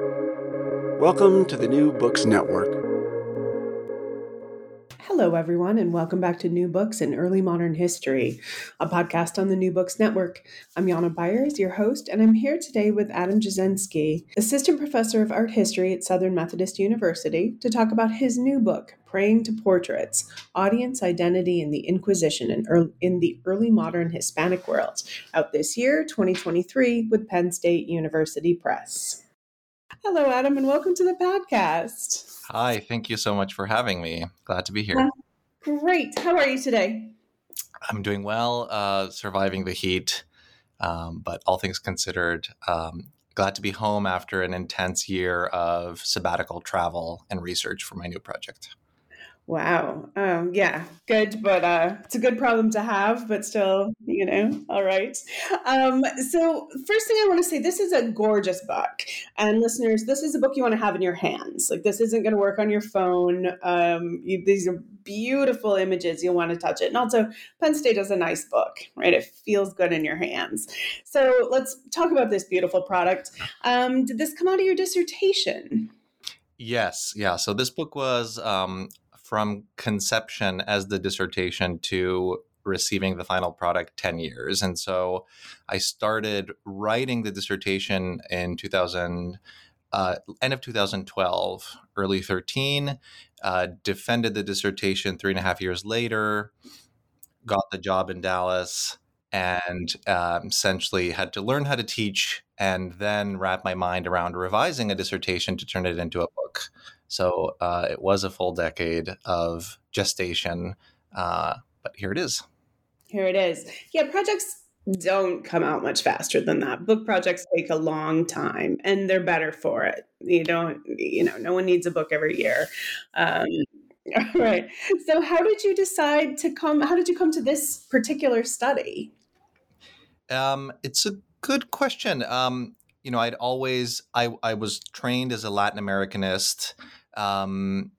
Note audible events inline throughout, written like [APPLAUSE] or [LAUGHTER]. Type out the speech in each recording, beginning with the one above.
Welcome to the New Books Network. Hello, everyone, and welcome back to New Books in Early Modern History, a podcast on the New Books Network. I'm Jana Byars, your host, and I'm here today with Adam Jasienski, Assistant Professor of Art History at Southern Methodist University, to talk about his new book, Praying to Portraits Audience Identity in the Inquisition in, early, in the Early Modern Hispanic World, out this year, 2023, with Penn State University Press. Hello, Adam, and welcome to the podcast. Hi, thank you so much for having me. Glad to be here. great. How are you today? I'm doing well, uh, surviving the heat, um, but all things considered, um, glad to be home after an intense year of sabbatical travel and research for my new project. Wow. Um, yeah, good, but uh, it's a good problem to have, but still, you know, all right. Um, so, first thing I want to say this is a gorgeous book. And listeners, this is a book you want to have in your hands. Like, this isn't going to work on your phone. Um, you, these are beautiful images. You'll want to touch it. And also, Penn State is a nice book, right? It feels good in your hands. So, let's talk about this beautiful product. Um, did this come out of your dissertation? Yes, yeah. So this book was um, from conception as the dissertation to receiving the final product 10 years. And so I started writing the dissertation in 2000, uh, end of 2012, early 13, uh, defended the dissertation three and a half years later, got the job in Dallas, and um, essentially had to learn how to teach and then wrap my mind around revising a dissertation to turn it into a book. So uh, it was a full decade of gestation, uh, but here it is. Here it is. Yeah, projects don't come out much faster than that. Book projects take a long time, and they're better for it. You don't, you know, no one needs a book every year. Um, all [LAUGHS] right. So, how did you decide to come? How did you come to this particular study? Um, it's a good question. Um, you know, I'd always I I was trained as a Latin Americanist um,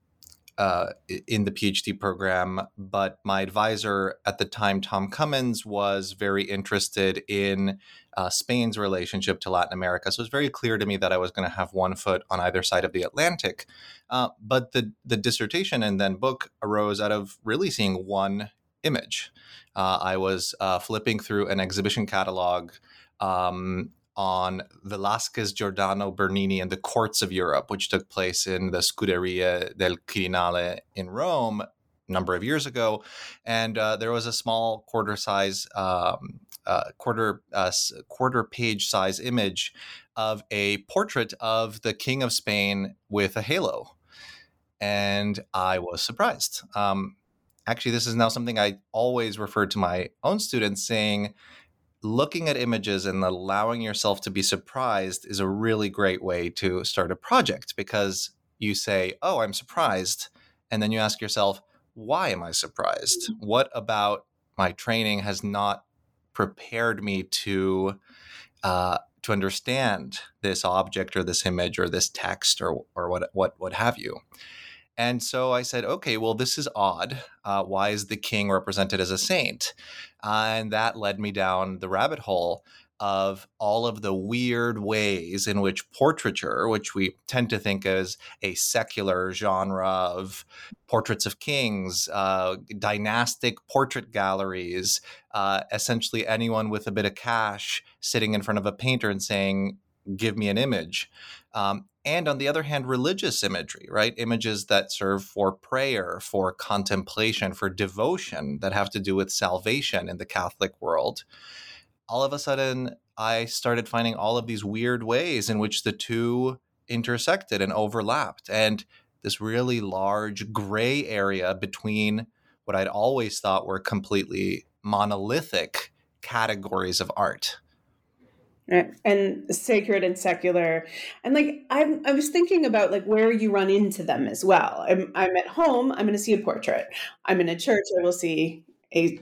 uh, in the PhD program, but my advisor at the time, Tom Cummins, was very interested in uh, Spain's relationship to Latin America. So it was very clear to me that I was going to have one foot on either side of the Atlantic. Uh, but the the dissertation and then book arose out of really seeing one image. Uh, I was uh, flipping through an exhibition catalog um, on Velasquez, Giordano, Bernini, and the courts of Europe, which took place in the Scuderie del Quirinale in Rome a number of years ago. And uh, there was a small quarter size, um, uh, quarter uh, quarter page size image of a portrait of the King of Spain with a halo, and I was surprised. Um, actually, this is now something I always refer to my own students, saying looking at images and allowing yourself to be surprised is a really great way to start a project because you say, Oh, I'm surprised. And then you ask yourself, Why am I surprised? Mm-hmm. What about my training has not prepared me to? Uh, to understand this object or this image or this text or or what what what have you. And so I said, okay, well, this is odd. Uh, why is the king represented as a saint? Uh, and that led me down the rabbit hole of all of the weird ways in which portraiture, which we tend to think as a secular genre of portraits of kings, uh, dynastic portrait galleries, uh, essentially anyone with a bit of cash sitting in front of a painter and saying, Give me an image. Um, and on the other hand, religious imagery, right? Images that serve for prayer, for contemplation, for devotion that have to do with salvation in the Catholic world. All of a sudden, I started finding all of these weird ways in which the two intersected and overlapped, and this really large gray area between what I'd always thought were completely monolithic categories of art and sacred and secular. And like I'm I was thinking about like where you run into them as well. I'm, I'm at home i'm going to see a portrait. I'm in a church i will see a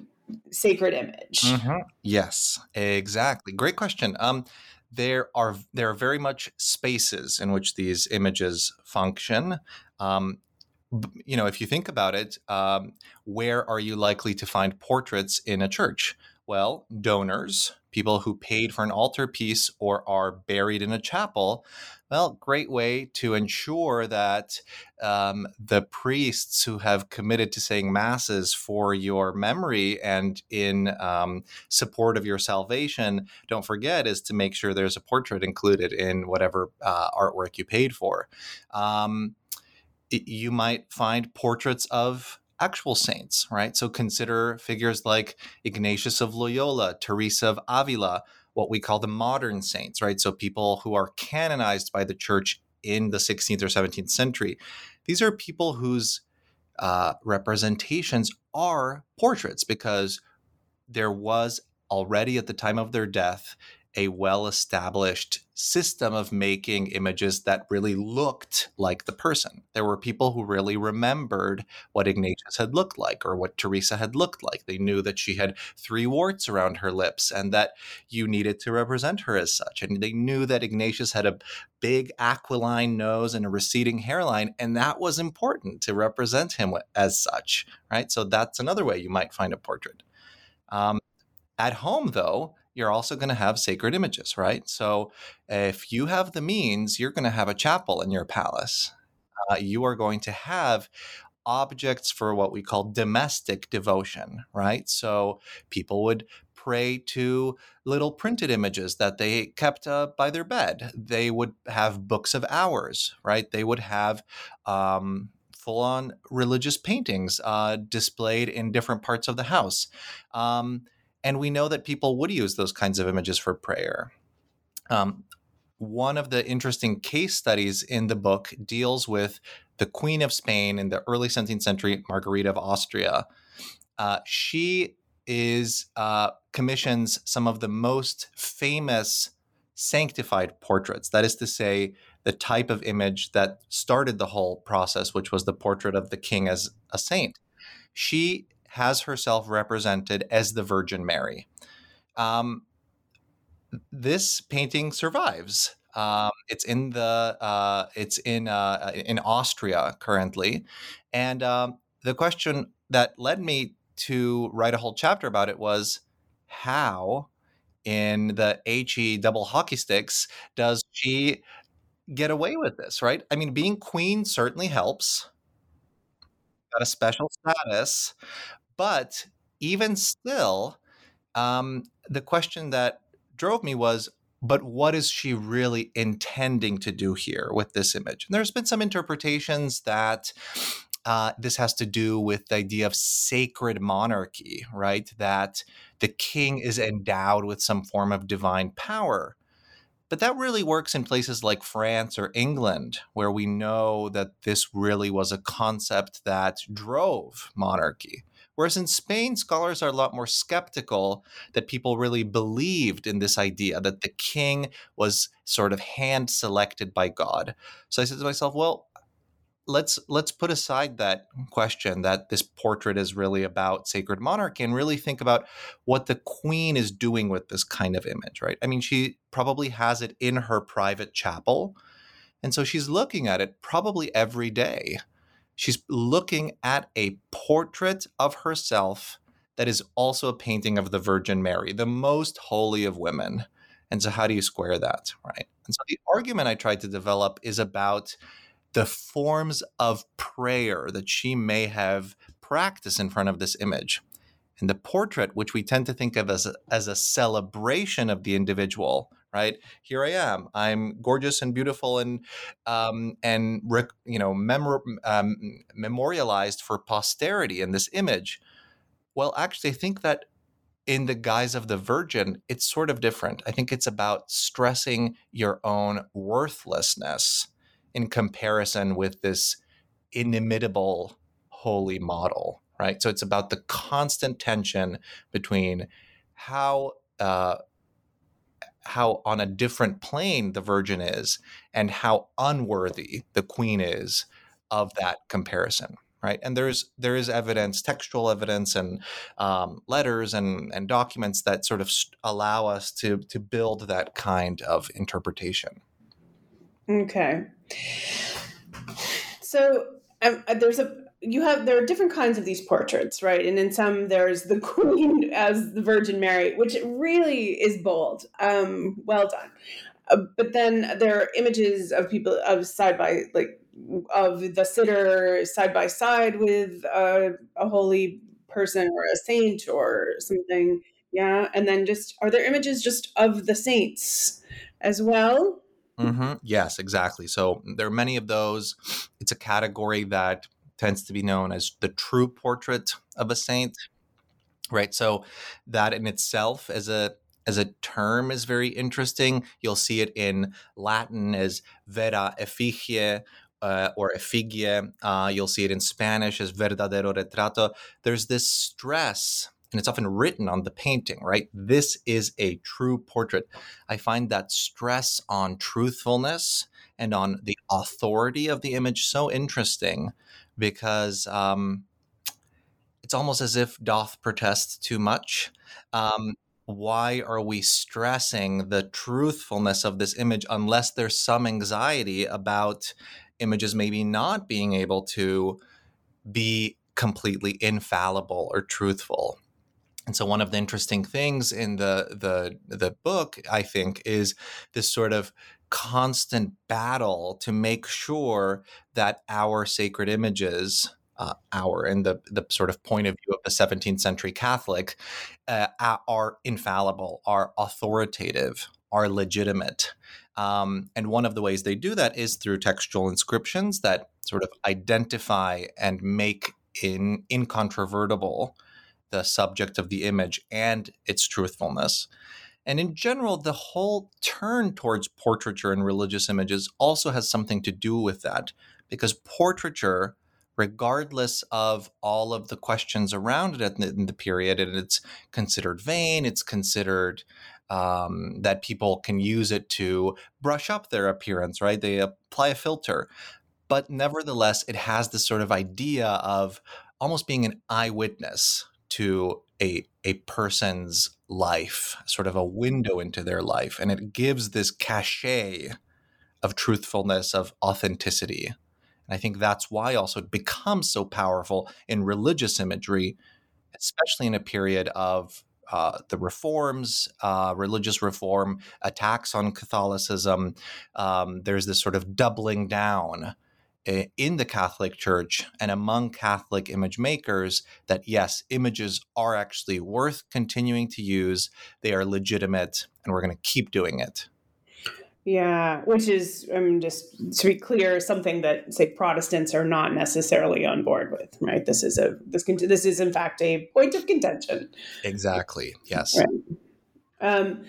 sacred image. Mm-hmm. yes exactly. Great question. Um there are there are very much spaces in which these images function. Um, you know, if you think about it, um, where are you likely to find portraits in a church? Well, donors, people who paid for an altarpiece or are buried in a chapel, well, great way to ensure that um, the priests who have committed to saying masses for your memory and in um, support of your salvation, don't forget, is to make sure there's a portrait included in whatever uh, artwork you paid for. Um, you might find portraits of actual saints, right? So consider figures like Ignatius of Loyola, Teresa of Avila, what we call the modern saints, right? So people who are canonized by the church in the 16th or 17th century. These are people whose uh, representations are portraits because there was already at the time of their death a well established system of making images that really looked like the person. There were people who really remembered what Ignatius had looked like or what Teresa had looked like. They knew that she had three warts around her lips and that you needed to represent her as such. And they knew that Ignatius had a big aquiline nose and a receding hairline, and that was important to represent him as such, right? So that's another way you might find a portrait. Um, at home, though, you're also going to have sacred images, right? So if you have the means, you're going to have a chapel in your palace. Uh, you are going to have objects for what we call domestic devotion, right? So people would pray to little printed images that they kept uh, by their bed. They would have books of hours, right? They would have um, full on religious paintings uh, displayed in different parts of the house. Um, and we know that people would use those kinds of images for prayer. Um, one of the interesting case studies in the book deals with the Queen of Spain in the early 17th century, Margarita of Austria. Uh, she is uh, commissions some of the most famous sanctified portraits. That is to say, the type of image that started the whole process, which was the portrait of the king as a saint. She has herself represented as the Virgin Mary. Um, this painting survives. Um, it's in the uh, it's in uh, in Austria currently, and um, the question that led me to write a whole chapter about it was how in the he double hockey sticks does she get away with this right i mean being queen certainly helps got a special status but even still, um, the question that drove me was, but what is she really intending to do here with this image? And there's been some interpretations that uh, this has to do with the idea of sacred monarchy, right? That the king is endowed with some form of divine power. But that really works in places like France or England, where we know that this really was a concept that drove monarchy. Whereas in Spain, scholars are a lot more skeptical that people really believed in this idea that the king was sort of hand selected by God. So I said to myself, well, let's let's put aside that question that this portrait is really about sacred monarchy and really think about what the queen is doing with this kind of image right i mean she probably has it in her private chapel and so she's looking at it probably every day She's looking at a portrait of herself that is also a painting of the Virgin Mary, the most holy of women. And so, how do you square that, right? And so, the argument I tried to develop is about the forms of prayer that she may have practiced in front of this image. And the portrait, which we tend to think of as a, as a celebration of the individual, right? Here I am. I'm gorgeous and beautiful and um, and you know um, memorialized for posterity in this image. Well, actually, I think that in the guise of the Virgin, it's sort of different. I think it's about stressing your own worthlessness in comparison with this inimitable holy model, right? So it's about the constant tension between how uh, how on a different plane the virgin is and how unworthy the queen is of that comparison right? And there's there is evidence textual evidence and um, letters and and documents that sort of allow us to to build that kind of interpretation. Okay. So um, there's a you have there are different kinds of these portraits, right? And in some there's the [LAUGHS] Queen as the Virgin Mary, which really is bold. Um, well done. Uh, but then there are images of people of side by like of the sitter side by side with a holy person or a saint or something. Yeah, and then just are there images just of the saints as well? Mm-hmm. Yes, exactly. So there are many of those. It's a category that tends to be known as the true portrait of a saint, right? So that in itself as a as a term is very interesting. You'll see it in Latin as vera effigie uh, or effigie. Uh, you'll see it in Spanish as verdadero retrato. There's this stress and it's often written on the painting, right? This is a true portrait. I find that stress on truthfulness and on the authority of the image so interesting because um, it's almost as if doth protest too much. Um, why are we stressing the truthfulness of this image unless there's some anxiety about images maybe not being able to be completely infallible or truthful? And so one of the interesting things in the the the book, I think, is this sort of constant battle to make sure that our sacred images, uh, our and the the sort of point of view of the 17th century Catholic, uh, are infallible, are authoritative, are legitimate. Um, and one of the ways they do that is through textual inscriptions that sort of identify and make in incontrovertible the subject of the image and its truthfulness. And in general, the whole turn towards portraiture and religious images also has something to do with that, because portraiture, regardless of all of the questions around it in the period, and it's considered vain, it's considered um, that people can use it to brush up their appearance, right? They apply a filter. But nevertheless, it has this sort of idea of almost being an eyewitness to a a person's life, sort of a window into their life, and it gives this cachet of truthfulness, of authenticity. And I think that's why also it becomes so powerful in religious imagery, especially in a period of uh, the reforms, uh, religious reform, attacks on Catholicism. Um, there's this sort of doubling down in the Catholic Church and among Catholic image makers that yes, images are actually worth continuing to use. They are legitimate, and we're going to keep doing it. Yeah, which is, I mean, just to be clear, something that say Protestants are not necessarily on board with, right? This is a this this is in fact a point of contention. Exactly. Yes. Right. Um,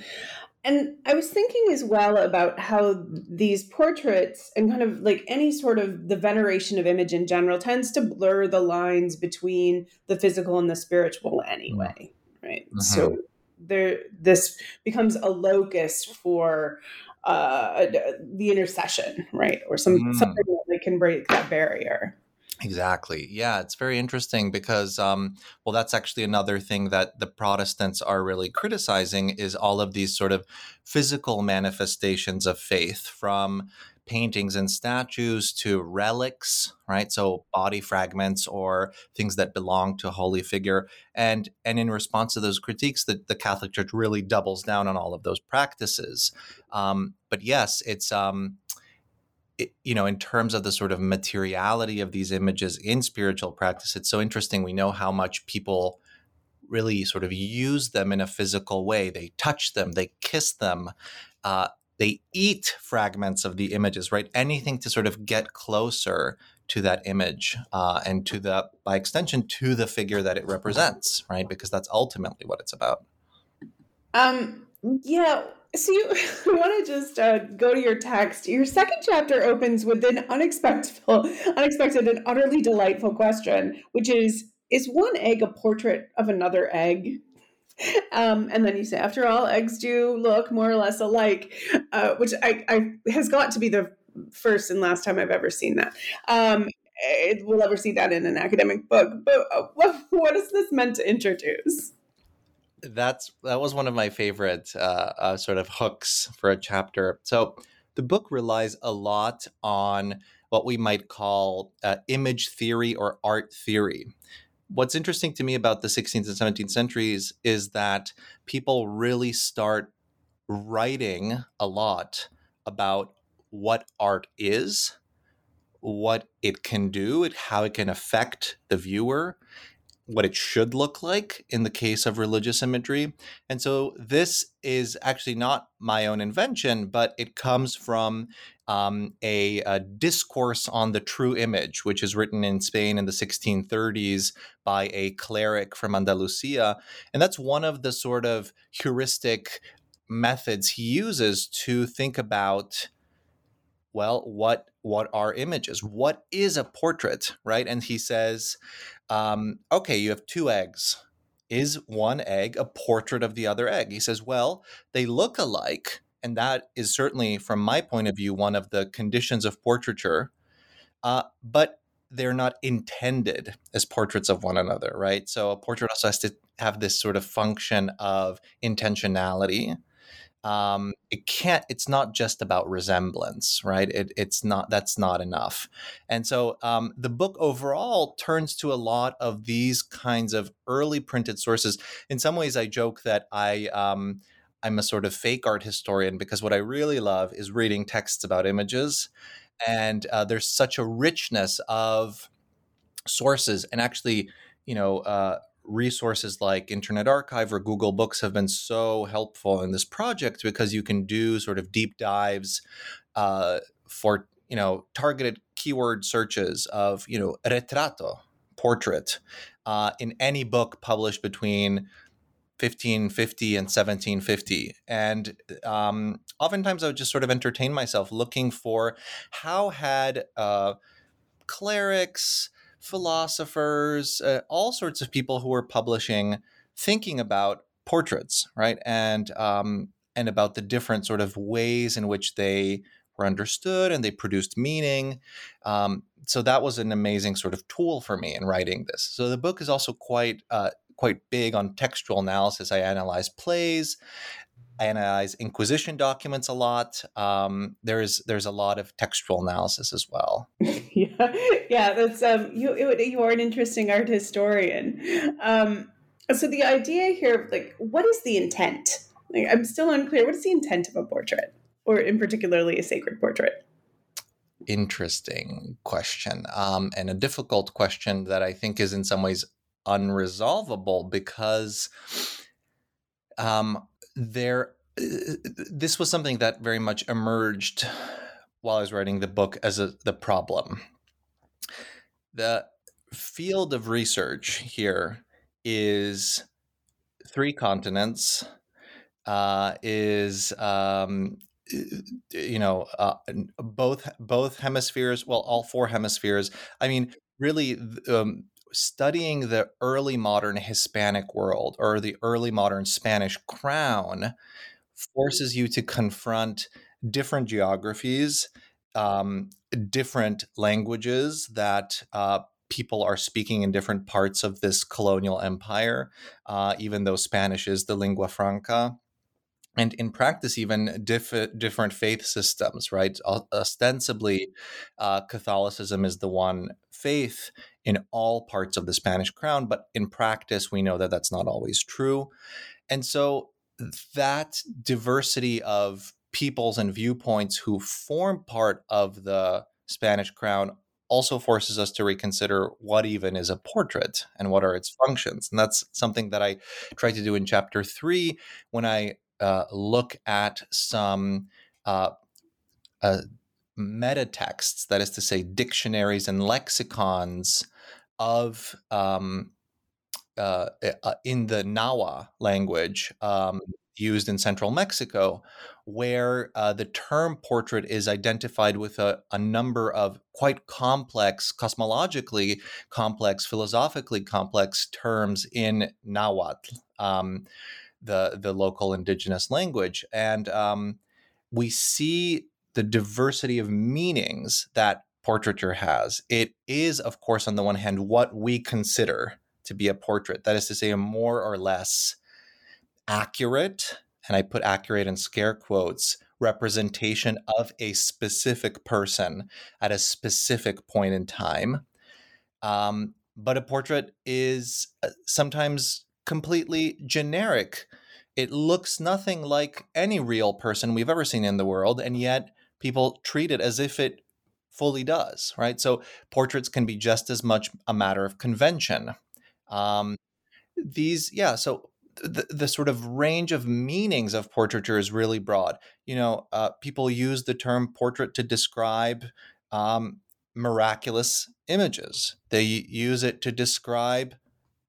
and I was thinking as well about how these portraits and kind of like any sort of the veneration of image in general tends to blur the lines between the physical and the spiritual anyway, right? Mm-hmm. So there this becomes a locus for uh, the intercession, right? Or some mm. something that can break that barrier. Exactly. Yeah, it's very interesting because, um, well, that's actually another thing that the Protestants are really criticizing is all of these sort of physical manifestations of faith from paintings and statues to relics, right? So body fragments or things that belong to a holy figure. And and in response to those critiques, the, the Catholic Church really doubles down on all of those practices. Um, but yes, it's um, you know, in terms of the sort of materiality of these images in spiritual practice, it's so interesting. We know how much people really sort of use them in a physical way. They touch them, they kiss them, uh, they eat fragments of the images, right? Anything to sort of get closer to that image uh, and to the, by extension, to the figure that it represents, right? Because that's ultimately what it's about. Um, yeah, so you [LAUGHS] want to just uh, go to your text. Your second chapter opens with an unexpected, unexpected and utterly delightful question, which is: Is one egg a portrait of another egg? Um, and then you say, after all, eggs do look more or less alike, uh, which I, I, has got to be the first and last time I've ever seen that. Um, we'll ever see that in an academic book. But uh, what, [LAUGHS] what is this meant to introduce? That's that was one of my favorite uh, uh, sort of hooks for a chapter. So the book relies a lot on what we might call uh, image theory or art theory. What's interesting to me about the 16th and 17th centuries is that people really start writing a lot about what art is, what it can do, how it can affect the viewer, what it should look like in the case of religious imagery. And so this is actually not my own invention, but it comes from um, a, a, discourse on the true image, which is written in Spain in the 1630s by a cleric from Andalusia. And that's one of the sort of heuristic methods he uses to think about well what what are images? What is a portrait? Right? And he says um, okay you have two eggs. Is one egg a portrait of the other egg? He says well they look alike. And that is certainly from my point of view one of the conditions of portraiture uh, but they're not intended as portraits of one another right? So a portrait also has to have this sort of function of intentionality um, it can't it's not just about resemblance right? It, it's not that's not enough. And so um, the book overall turns to a lot of these kinds of early printed sources. In some ways i joke that i um, i'm a sort of fake art historian because what i really love is reading texts about images. And uh, there's such a richness of sources and actually you know uh, resources like Internet Archive or Google Books have been so helpful in this project because you can do sort of deep dives uh, for you know targeted keyword searches of you know retrato portrait uh, in any book published between 1550 and 1750 and um, oftentimes i would just sort of entertain myself looking for how had uh, clerics philosophers, uh, all sorts of people who were publishing, thinking about portraits, right, and um, and about the different sort of ways in which they were understood and they produced meaning. Um, so that was an amazing sort of tool for me in writing this. So the book is also quite uh, quite big on textual analysis. I analyze plays I analyze Inquisition documents a lot. Um, there's there's a lot of textual analysis as well. [LAUGHS] [LAUGHS] yeah. That's um, you. You are an interesting art historian. Um, so the idea here, of like, what is the intent? Like, I'm still unclear. What is the intent of a portrait, or in particularly a sacred portrait? Interesting question, um, and a difficult question that I think is in some ways unresolvable because um, there uh, this was something that very much emerged while I was writing the book as a, the problem. The field of research here is three continents, uh, is um, you know uh, both both hemispheres, well, all four hemispheres. I mean, really, um, studying the early modern Hispanic world or the early modern Spanish crown forces you to confront different geographies, um, different languages that uh, people are speaking in different parts of this colonial empire, uh, even though Spanish is the lingua franca. And in practice even diff- different faith systems right? Ostensibly uh, catholicism is the one faith in all parts of the spanish crown but in practice we know that that's not always true. And so that diversity of peoples and viewpoints who form part of the spanish crown also forces us to reconsider what even is a portrait and what are its functions. And that's something that i try to do in chapter 3 when i uh, look at some uh, uh, meta texts, that is to say, dictionaries and lexicons of um, uh, uh, in the Nahua language um, used in central Mexico, where uh, the term portrait is identified with a, a, number of quite complex, cosmologically complex, philosophically complex terms in Nahuatl. Um, the the local indigenous language, and um, we see the diversity of meanings that portraiture has. It is, of course, on the one hand, what we consider to be a portrait. That is to say, a more or less accurate, and I put accurate in scare quotes, representation of a specific person at a specific point in time. Um, but a portrait is uh, sometimes completely generic. It looks nothing like any real person we've ever seen in the world, and yet people treat it as if it fully does, right? So portraits can be just as much a matter of convention. Um, these, yeah, so the, the sort of range of meanings of portraiture is really broad. You know, uh, people use the term portrait to describe um, miraculous images. They use it to describe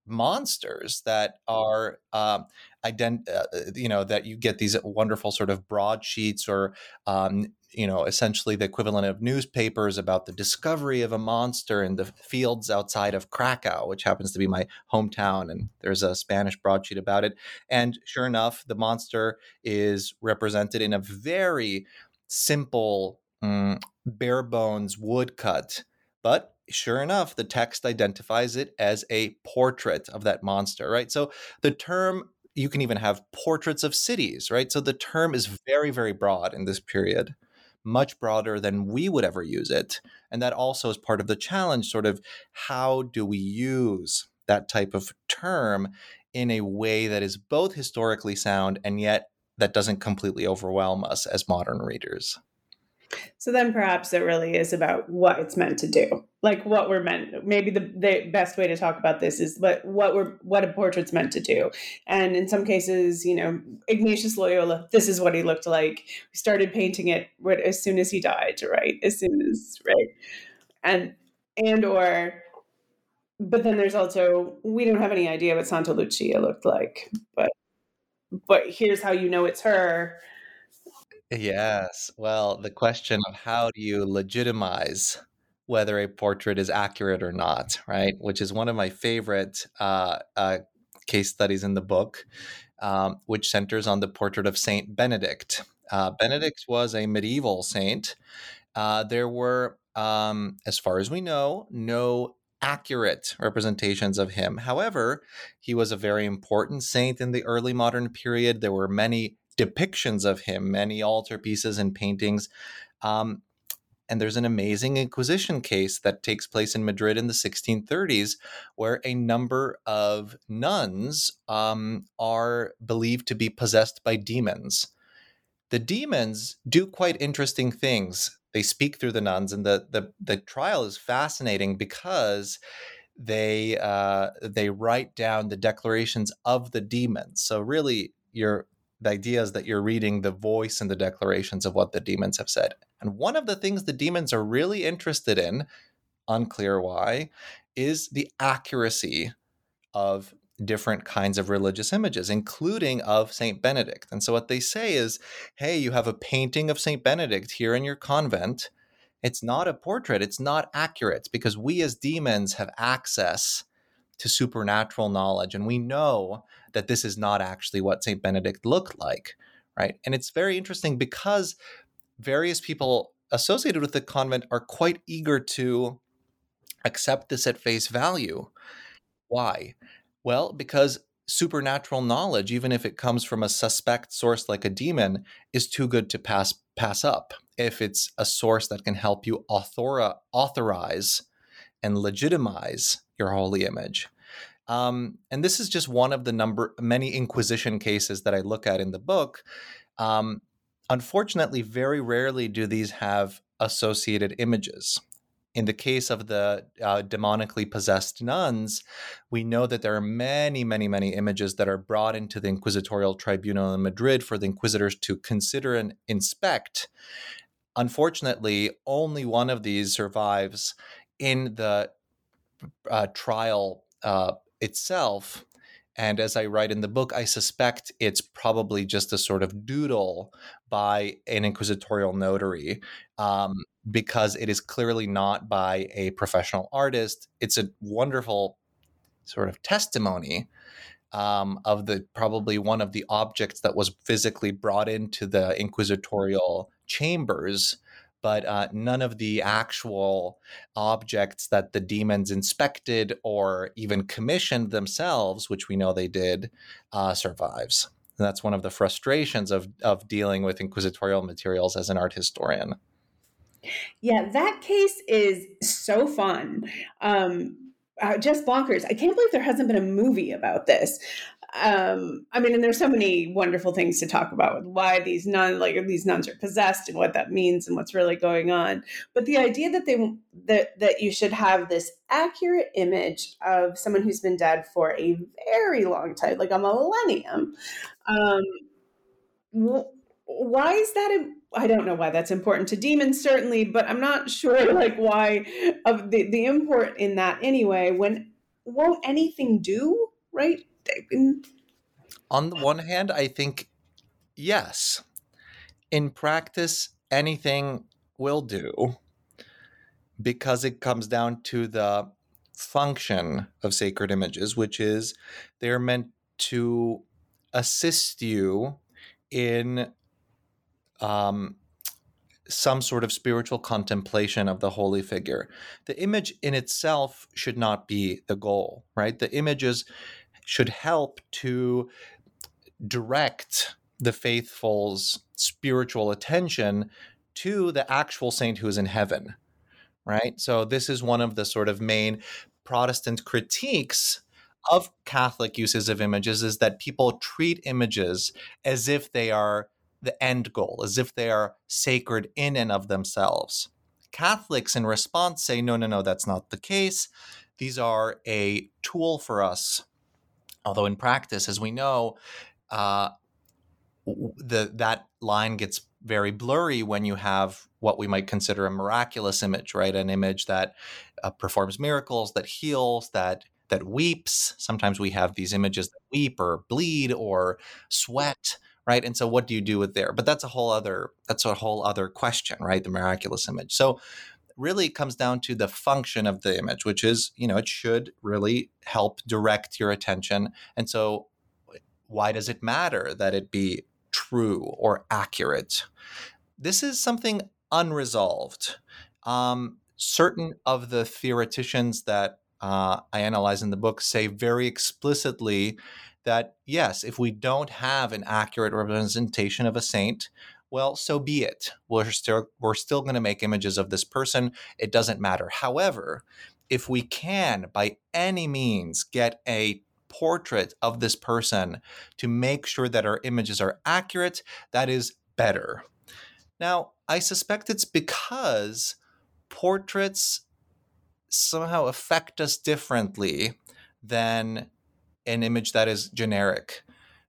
monsters that are um, ident- uh, you know that you get these wonderful sort of broadsheets or um, you know essentially the equivalent of newspapers about the discovery of a monster in the fields outside of Krakow, which happens to be my hometown, and there's a Spanish broadsheet about it. And sure enough, the monster is represented in a very simple, um, bare bones woodcut, but sure enough, the text identifies it as a portrait of that monster, right? So the term, you can even have portraits of cities, right? So the term is very, very broad in this period, much broader than we would ever use it. And that also is part of the challenge sort of how do we use that type of term in a way that is both historically sound and yet that doesn't completely overwhelm us as modern readers. So then perhaps it really is about what it's meant to do. Like what we're meant maybe the, the best way to talk about this is what what we're what a portrait's meant to do. And in some cases, you know, Ignatius Loyola, this is what he looked like. We started painting it as soon as he died, right? As soon as right. And and or but then there's also we don't have any idea what Santa Lucia looked like. But but here's how you know it's her Yes. Well, the question of how do you legitimize whether a portrait is accurate or not, right? Which is one of my favorite uh, uh, case studies in the book, um, which centers on the portrait of Saint Benedict. Uh, Benedict was a medieval saint. Uh, there were, um, as far as we know, no accurate representations of him. However, he was a very important saint in the early modern period. There were many depictions of him, many altarpieces and paintings. Um, and there's an amazing Inquisition case that takes place in Madrid in the 1630s, where a number of nuns um, are believed to be possessed by demons. The demons do quite interesting things. They speak through the nuns, and the the, the trial is fascinating because they uh, they write down the declarations of the demons. So really, you're the idea is that you're reading the voice and the declarations of what the demons have said. And one of the things the demons are really interested in, unclear why, is the accuracy of different kinds of religious images, including of Saint Benedict. And so what they say is, hey, you have a painting of Saint Benedict here in your convent. It's not a portrait, it's not accurate because we as demons have access to supernatural knowledge. And we know that this is not actually what St. Benedict looked like, right? And it's very interesting because various people associated with the convent are quite eager to accept this at face value. Why? Well, because supernatural knowledge, even if it comes from a suspect source like a demon, is too good to pass pass up. If it's a source that can help you author- authorize and legitimize your holy image. Um, and this is just one of the number many Inquisition cases that I look at in the book. Um, unfortunately, very rarely do these have associated images. In the case of the uh, demonically possessed nuns, we know that there are many, many, many images that are brought into the Inquisitorial Tribunal in Madrid for the inquisitors to consider and inspect. Unfortunately, only one of these survives in the uh, trial uh, itself. And as I write in the book, I suspect it's probably just a sort of doodle by an inquisitorial notary um, because it is clearly not by a professional artist. It's a wonderful sort of testimony um, of the probably one of the objects that was physically brought into the inquisitorial chambers but uh, none of the actual objects that the demons inspected or even commissioned themselves, which we know they did, uh, survives. And that's one of the frustrations of of dealing with inquisitorial materials as an art historian. Yeah, that case is so fun. Um, uh, just bonkers. I can't believe there hasn't been a movie about this um i mean and there's so many wonderful things to talk about with why these nuns like these nuns are possessed and what that means and what's really going on. But the idea that they that that you should have this accurate image of someone who's been dead for a very long time like a millennium um why is that I don't know why that's important to demons certainly but i'm not sure [LAUGHS] like why of the the import in that anyway when won't anything do right on the one hand, I think yes. In practice, anything will do because it comes down to the function of sacred images, which is they're meant to assist you in um, some sort of spiritual contemplation of the holy figure. The image in itself should not be the goal, right? The images should help to direct the faithful's spiritual attention to the actual saint who is in heaven, right? So, this is one of the sort of main Protestant critiques of Catholic uses of images is that people treat images as if they are the end goal, as if they are sacred in and of themselves. Catholics, in response, say, no, no, no, that's not the case. These are a tool for us Although in practice, as we know, uh, the that line gets very blurry when you have what we might consider a miraculous image, right? An image that uh, performs miracles, that heals, that that weeps. Sometimes we have these images that weep or bleed or sweat, right? And so, what do you do with there? But that's a whole other that's a whole other question, right? The miraculous image. So really comes down to the function of the image, which is, you know, it should really help direct your attention. And so, why does it matter that it be true or accurate? This is something unresolved. Um, certain of the theoreticians that uh, I analyze in the book say very explicitly that yes, if we don't have an accurate representation of a saint, well, so be it. We're still we're still going to make images of this person. It doesn't matter. However, if we can by any means get a portrait of this person to make sure that our images are accurate, that is better. Now, I suspect it's because portraits somehow affect us differently than an image that is generic.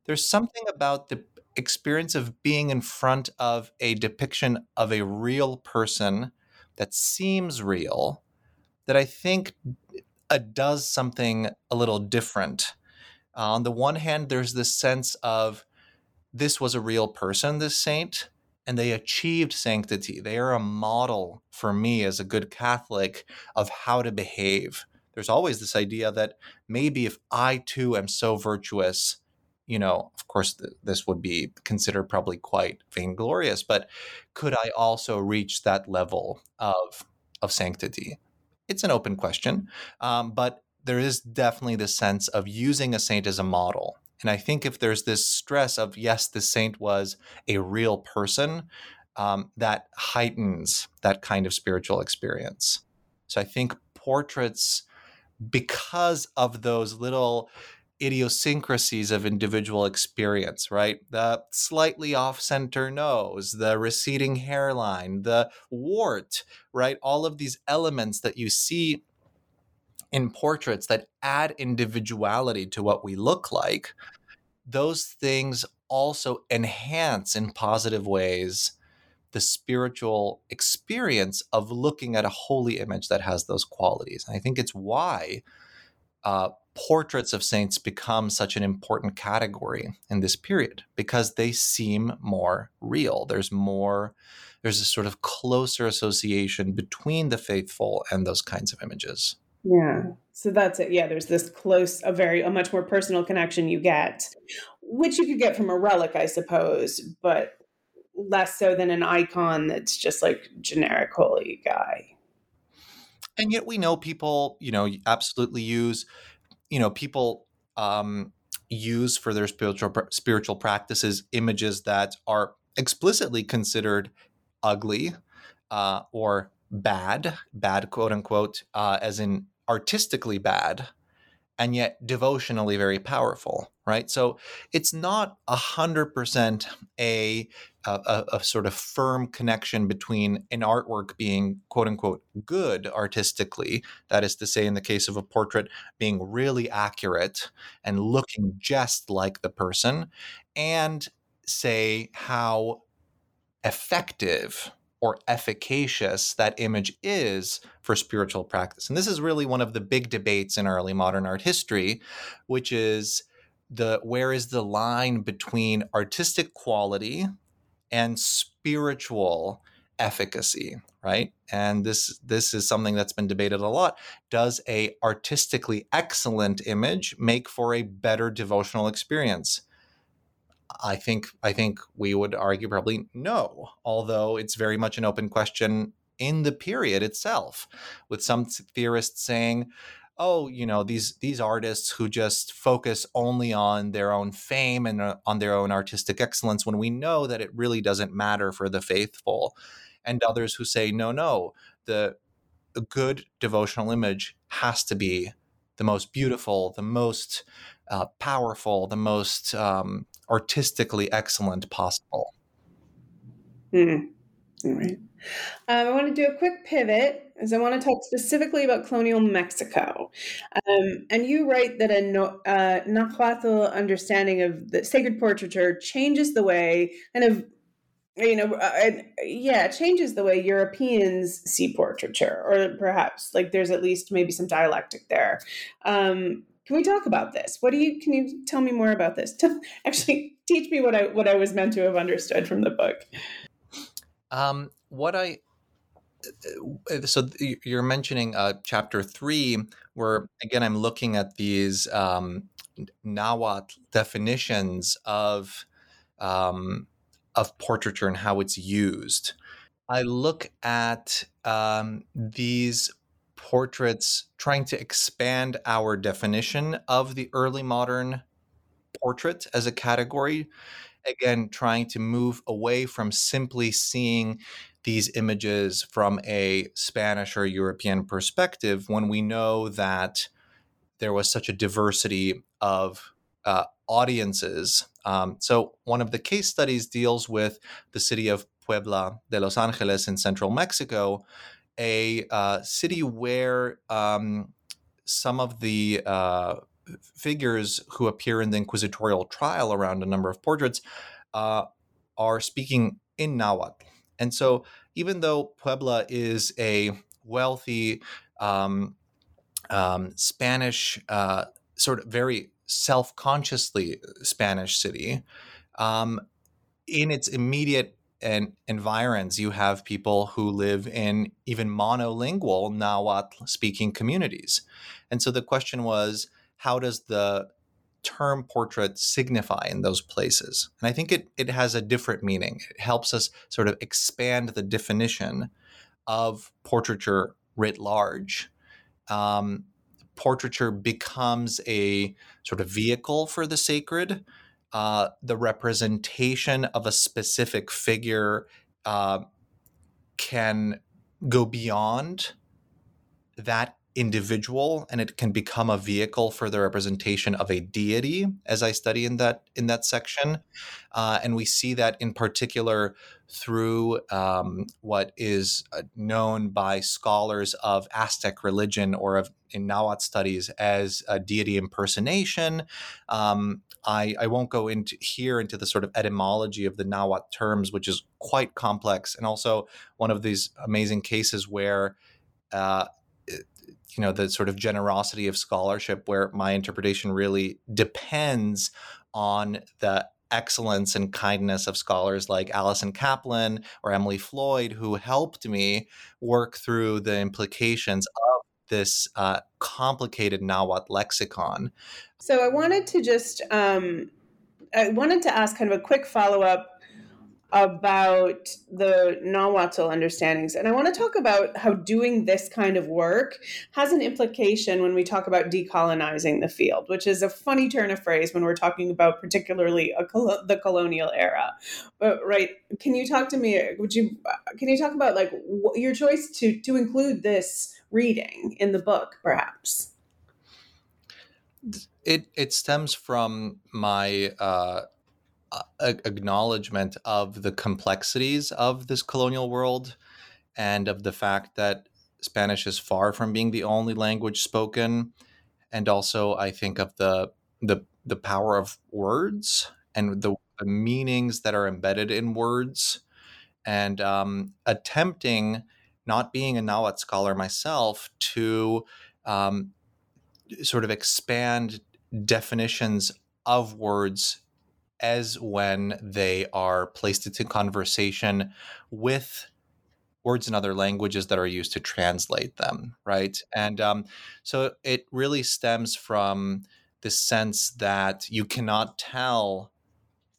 There's something about the experience of being in front of a depiction of a real person that seems real that I think uh, does something a little different. Uh, on the one hand, there's this sense of this was a real person, this saint, and they achieved sanctity. They are a model for me as a good Catholic of how to behave. There's always this idea that maybe if I too am so virtuous, you know, of course, th- this would be considered probably quite vainglorious, but could I also reach that level of of sanctity? It's an open question, um, but there is definitely this sense of using a saint as a model. And I think if there's this stress of yes, the saint was a real person, um, that heightens that kind of spiritual experience. So I think portraits, because of those little idiosyncrasies of individual experience, right? The slightly off center nose, the receding hairline, the wart, right? All of these elements that you see in portraits that add individuality to what we look like, those things also enhance in positive ways the spiritual experience of looking at a holy image that has those qualities. And I think it's why uh, portraits of saints become such an important category in this period because they seem more real. There's more, there's a sort of closer association between the faithful and those kinds of images. Yeah. So that's it. Yeah, there's this close, a very, a much more personal connection you get, which you could get from a relic, I suppose, but less so than an icon that's just like generic holy guy. And yet we know people, you know, absolutely use you know, people um, use for their spiritual spiritual practices images that are explicitly considered ugly uh, or bad, bad quote unquote, uh, as in artistically bad, and yet devotionally very powerful, right? So it's not a hundred percent a, a a sort of firm connection between an artwork being quote unquote good artistically, that is to say, in the case of a portrait, being really accurate and looking just like the person, and say how effective or efficacious that image is for spiritual practice. And this is really one of the big debates in early modern art history, which is the where is the line between artistic quality and spiritual efficacy, right? And this this is something that's been debated a lot. Does a artistically excellent image make for a better devotional experience? I think I think we would argue probably no, although it's very much an open question in the period itself, with some theorists saying, "Oh, you know, these these artists who just focus only on their own fame and uh, on their own artistic excellence, when we know that it really doesn't matter for the faithful," and others who say, "No, no, the good devotional image has to be the most beautiful, the most uh, powerful, the most um, artistically excellent possible. Mm. All right. Um, I want to do a quick pivot as I want to talk specifically about colonial Mexico. Um, and you write that a no, uh, Nahuatl understanding of the sacred portraiture changes the way, kind of, you know, uh, yeah, changes the way Europeans see portraiture, or perhaps like there's at least maybe some dialectic there. Um, can we talk about this? What do you can you tell me more about this? Actually, teach me what I what I was meant to have understood from the book. Um, what I so you're mentioning uh, chapter three, where again I'm looking at these um, Nahuatl definitions of um, of portraiture and how it's used. I look at um, these portraits trying to expand our definition of the early modern portrait as a category. Again, trying to move away from simply seeing these images from a Spanish or European perspective when we know that there was such a diversity of uh, audiences. Um, so, one of the case studies deals with the city of Puebla de Los Angeles in central Mexico, a uh, city where um, some of the uh, figures who appear in the inquisitorial trial around a number of portraits uh, are speaking in Nahuatl. And so, even though Puebla is a wealthy um, um, Spanish, uh, sort of very self consciously Spanish city, um, in its immediate and environs, you have people who live in even monolingual Nahuatl speaking communities. And so the question was, how does the term portrait signify in those places? And I think it, it has a different meaning. It helps us sort of expand the definition of portraiture writ large. Um, portraiture becomes a sort of vehicle for the sacred uh, the representation of a specific figure uh, can go beyond that individual and it can become a vehicle for the representation of a deity as i study in that in that section. Uh, and we see that in particular through um, what is uh, known by scholars of aztec religion or of in nahuatl studies as a deity impersonation. Um, I, I won't go into here into the sort of etymology of the nahuatl terms which is quite complex and also one of these amazing cases where uh, you know the sort of generosity of scholarship where my interpretation really depends on the excellence and kindness of scholars like Allison Caplan or Emily Floyd, who helped me work through the implications of this uh, complicated Nahuatl lexicon. So I wanted to just, um, I wanted to ask kind of a quick follow up about the Nahuatl understandings. And I want to talk about how doing this kind of work has an implication when we talk about decolonizing the field, which is a funny turn of phrase when we're talking about particularly col- the colonial era. But right, can you talk to me? Would you can you talk about like your choice to to include this reading in the book, perhaps? It it stems from my uh, acknowledgement of the complexities of this colonial world and of the fact that Spanish is far from being the only language spoken, and also I think of the the the power of words and the, the meanings that are embedded in words, and um, attempting, not being a Nahuatl scholar myself, to um, sort of expand definitions of words as when they are placed into conversation with words in other languages that are used to translate them, right? And um, so it really stems from the sense that you cannot tell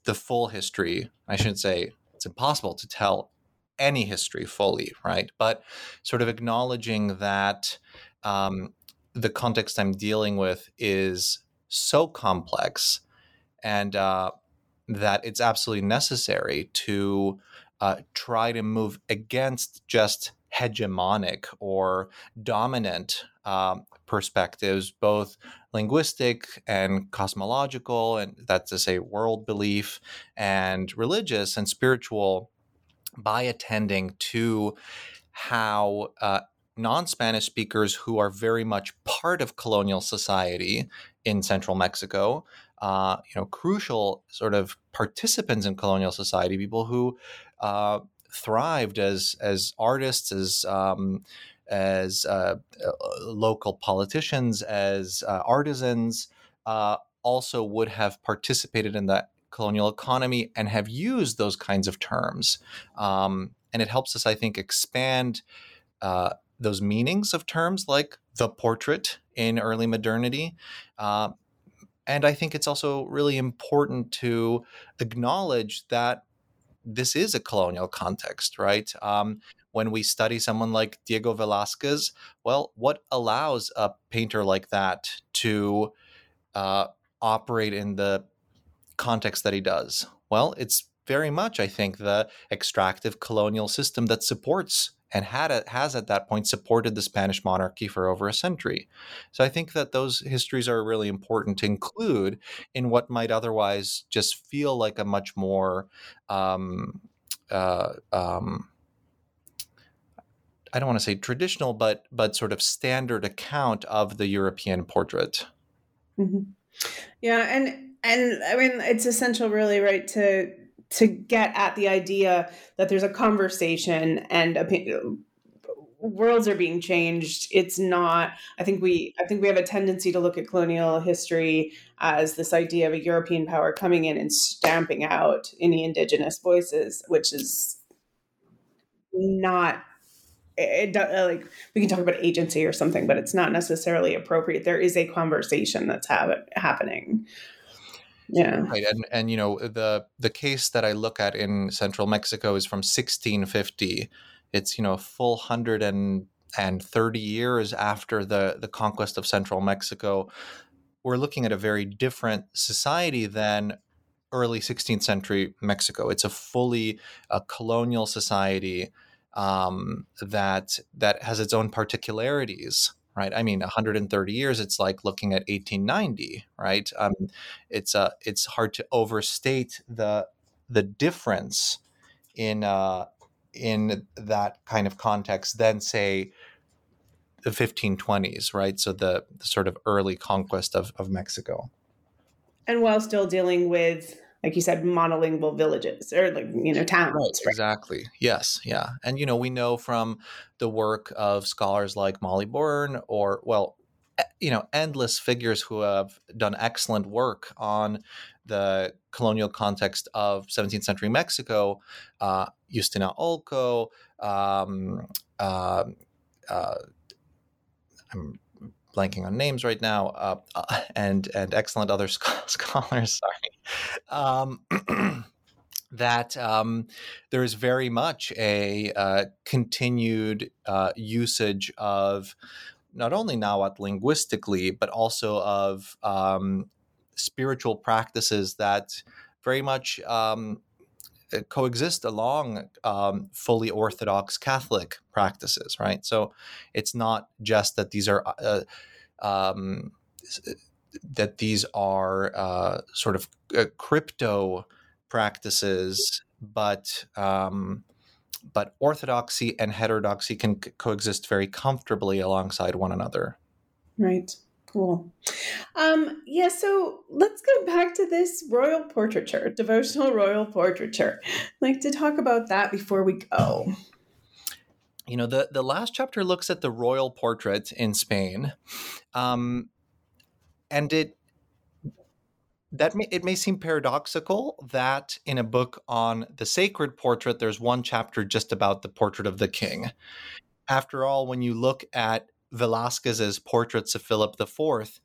the full history. I shouldn't say it's impossible to tell any history fully, right? But sort of acknowledging that um, the context I'm dealing with is so complex and uh, that it's absolutely necessary to uh, try to move against just hegemonic or dominant um, perspectives, both linguistic and cosmological, and that's to say, world belief, and religious and spiritual, by attending to how uh, non Spanish speakers who are very much part of colonial society in central Mexico uh, you know, crucial sort of participants in colonial society, people who uh, thrived as as artists, as um, as uh, uh local politicians, as uh, artisans, uh, also would have participated in that colonial economy and have used those kinds of terms. Um, and it helps us, I think, expand those meanings of terms like the portrait in early modernity, uh, and I think it's also really important to acknowledge that this is a colonial context, right? Um, when we study someone like Diego Velázquez, well, what allows a painter like that to uh, operate in the context that he does? Well, it's very much, I think, the extractive colonial system that supports and had a, has at that point supported the Spanish monarchy for over a century. So I think that those histories are really important to include in what might otherwise just feel like a much more um, uh, um, I don't want to say traditional, but but sort of standard account of the European portrait. Mm-hmm. Yeah, and and I mean it's essential, really, right, to to get at the idea that there's a conversation and opinion worlds are being changed. It's not i think we i think we have a tendency to look at colonial history as this idea of a european power coming in and stamping out any indigenous voices which is not it, uh, like we can talk about agency or something but it's not necessarily appropriate. There is a conversation that's ha- happening yeah. Right. And and you know, the the case that I look at in central Mexico is from 1650. It's, you know, a full hundred and and 30 years after the the conquest of central Mexico. We're looking at a very different society than early 16th century Mexico. It's a fully a colonial society um, that that has its own particularities right? I mean, 130 years, it's like looking at 1890, right? Um, it's uh, it's hard to overstate the the difference in uh, in that kind of context than say the 1520s, right? So the, the sort of early conquest of, of Mexico. And while still dealing with like you said, monolingual villages or like, you know, towns. Right, right, Exactly. Yes. Yeah. And, you know, we know from the work of scholars like Molly Bourne or, well, you know, endless figures who have done excellent work on the colonial context of 17th century Mexico, uh, Justyna Olko, um, uh, uh, I'm blanking on names right now, uh, [LAUGHS] and and excellent other [LAUGHS] scholars. Sorry, um, [CLEARS THROAT] that um, there is very much a uh, continued uh, usage of not only Nahuatl linguistically, but also of um, spiritual practices that very much um, coexist along um, fully Orthodox Catholic practices, right? So it's not just that these are uh, um, that these are uh, sort of uh, crypto practices, but um, but orthodoxy and heterodoxy can coexist very comfortably alongside one another. Right. Cool. Um, yeah, so let's go back to this royal portraiture, devotional royal portraiture. I'd like to talk about that before we go. You know, the, the last chapter looks at the royal portrait in Spain. Um, and it that may, it may seem paradoxical that in a book on the sacred portrait there's one chapter just about the portrait of the king after all when you look at Velázquez's portraits of philip iv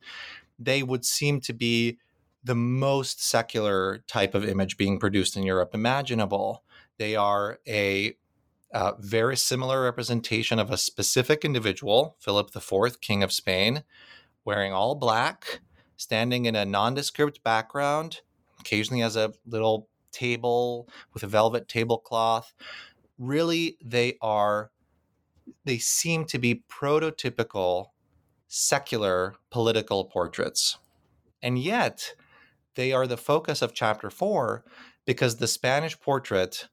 they would seem to be the most secular type of image being produced in europe imaginable they are a uh, very similar representation of a specific individual philip iv king of spain wearing all black standing in a nondescript background, occasionally has a little table with a velvet tablecloth. Really, they are, they seem to be prototypical secular political portraits. And yet, they are the focus of chapter four because the Spanish portrait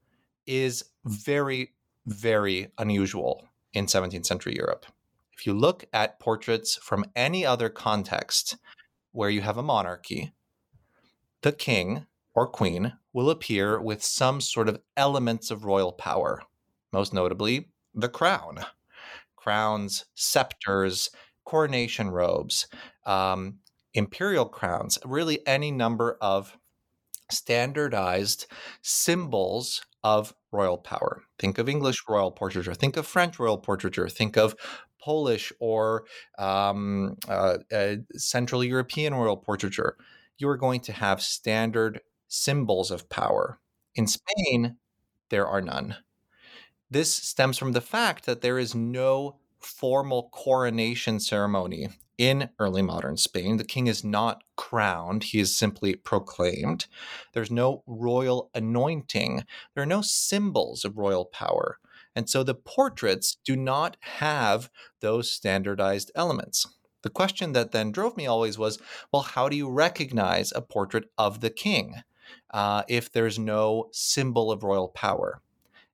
is very, very unusual in 17th century Europe. If you look at portraits from any other context, where you have a monarchy, the king or queen will appear with some sort of elements of royal power, most notably the crown. Crowns, scepters, coronation robes, um, imperial crowns, really any number of standardized symbols of royal power. Think of English royal portraiture, think of French royal portraiture, think of Polish or um, uh, uh, Central European royal portraiture, you are going to have standard symbols of power. In Spain, there are none. This stems from the fact that there is no formal coronation ceremony in early modern Spain. The king is not crowned, he is simply proclaimed. There's no royal anointing, there are no symbols of royal power. And so the portraits do not have those standardized elements. The question that then drove me always was well, how do you recognize a portrait of the king uh, if there's no symbol of royal power?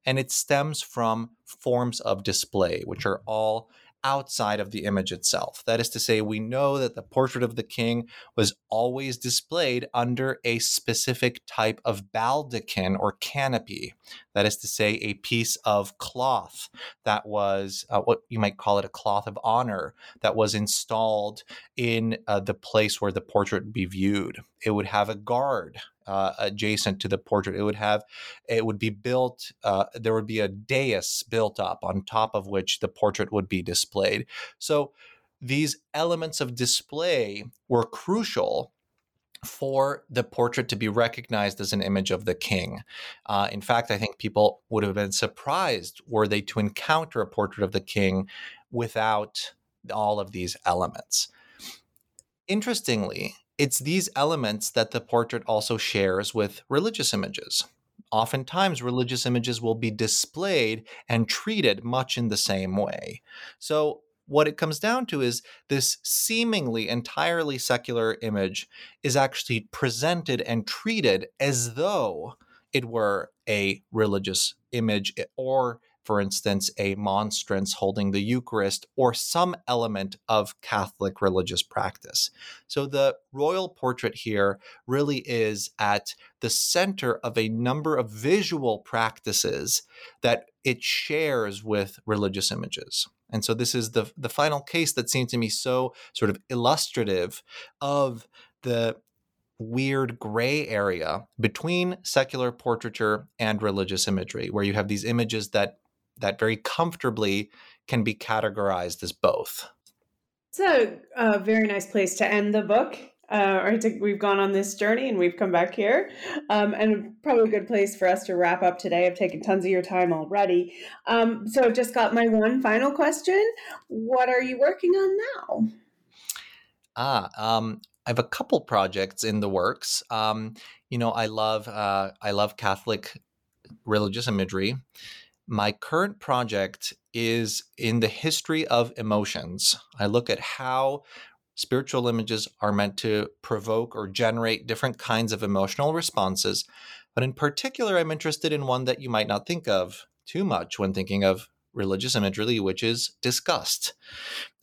And it stems from forms of display, which are all outside of the image itself. That is to say, we know that the portrait of the king was always displayed under a specific type of baldachin or canopy. That is to say, a piece of cloth that was uh, what you might call it a cloth of honor that was installed in uh, the place where the portrait would be viewed. It would have a guard uh, adjacent to the portrait. It would have, it would be built, uh, there would be a dais built up on top of which the portrait would be displayed. So these elements of display were crucial for the portrait to be recognized as an image of the king. Uh, in fact, I think people would have been surprised were they to encounter a portrait of the king without all of these elements. Interestingly, it's these elements that the portrait also shares with religious images. Oftentimes, religious images will be displayed and treated much in the same way. So, what it comes down to is this seemingly entirely secular image is actually presented and treated as though it were a religious image or for instance, a monstrance holding the Eucharist, or some element of Catholic religious practice. So the royal portrait here really is at the center of a number of visual practices that it shares with religious images. And so this is the, the final case that seems to me so sort of illustrative of the weird gray area between secular portraiture and religious imagery, where you have these images that that very comfortably can be categorized as both. It's a, a very nice place to end the book. Uh, or to, we've gone on this journey and we've come back here. Um, and probably a good place for us to wrap up today. I've taken tons of your time already. Um, so I've just got my one final question. What are you working on now? Ah, um, I have a couple projects in the works. Um, you know, I love uh, I love Catholic religious imagery. My current project is in the history of emotions. I look at how spiritual images are meant to provoke or generate different kinds of emotional responses. But in particular, I'm interested in one that you might not think of too much when thinking of religious imagery, which is disgust,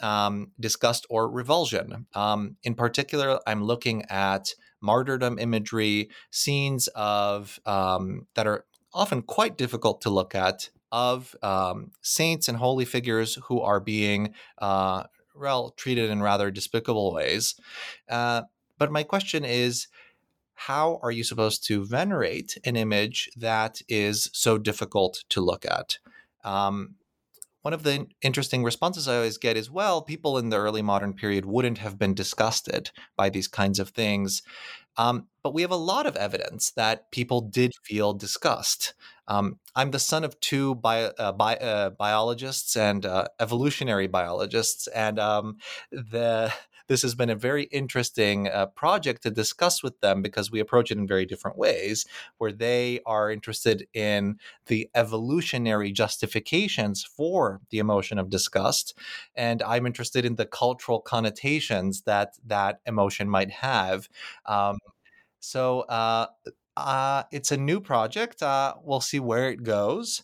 um, disgust or revulsion. Um, in particular, I'm looking at martyrdom imagery, scenes of um, that are often quite difficult to look at of um, saints and holy figures who are being uh, well treated in rather despicable ways. Uh, but my question is how are you supposed to venerate an image that is so difficult to look at? Um, one of the interesting responses I always get is well, people in the early modern period wouldn't have been disgusted by these kinds of things. Um, but we have a lot of evidence that people did feel disgust. Um, I'm the son of two bio, uh, bi- uh, biologists and uh, evolutionary biologists, and um, the this has been a very interesting uh, project to discuss with them because we approach it in very different ways. Where they are interested in the evolutionary justifications for the emotion of disgust, and I'm interested in the cultural connotations that that emotion might have. Um, so uh, uh, it's a new project. Uh, we'll see where it goes.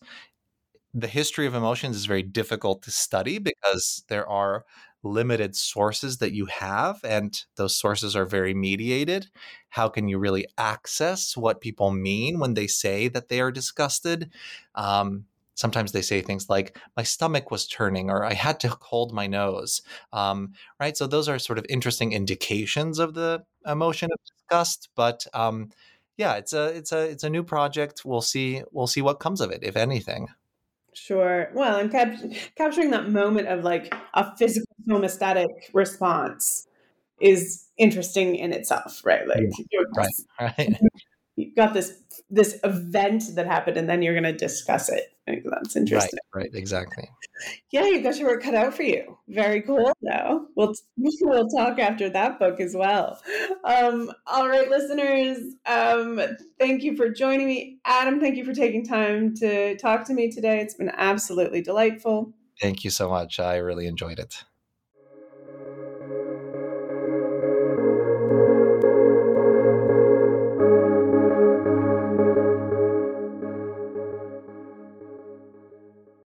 The history of emotions is very difficult to study because there are limited sources that you have, and those sources are very mediated. How can you really access what people mean when they say that they are disgusted? Um, sometimes they say things like my stomach was turning or i had to [LAUGHS] hold my nose um, right so those are sort of interesting indications of the emotion of disgust but um, yeah it's a it's a it's a new project we'll see we'll see what comes of it if anything Sure. Well, and cap- capturing that moment of like a physical homeostatic response is interesting in itself, right? Like, yeah. right, [LAUGHS] right. [LAUGHS] You've got this this event that happened, and then you're going to discuss it. That's interesting. Right, right, exactly. Yeah, you've got your work cut out for you. Very cool. Though we'll [LAUGHS] we'll talk after that book as well. Um, all right, listeners. Um, thank you for joining me, Adam. Thank you for taking time to talk to me today. It's been absolutely delightful. Thank you so much. I really enjoyed it.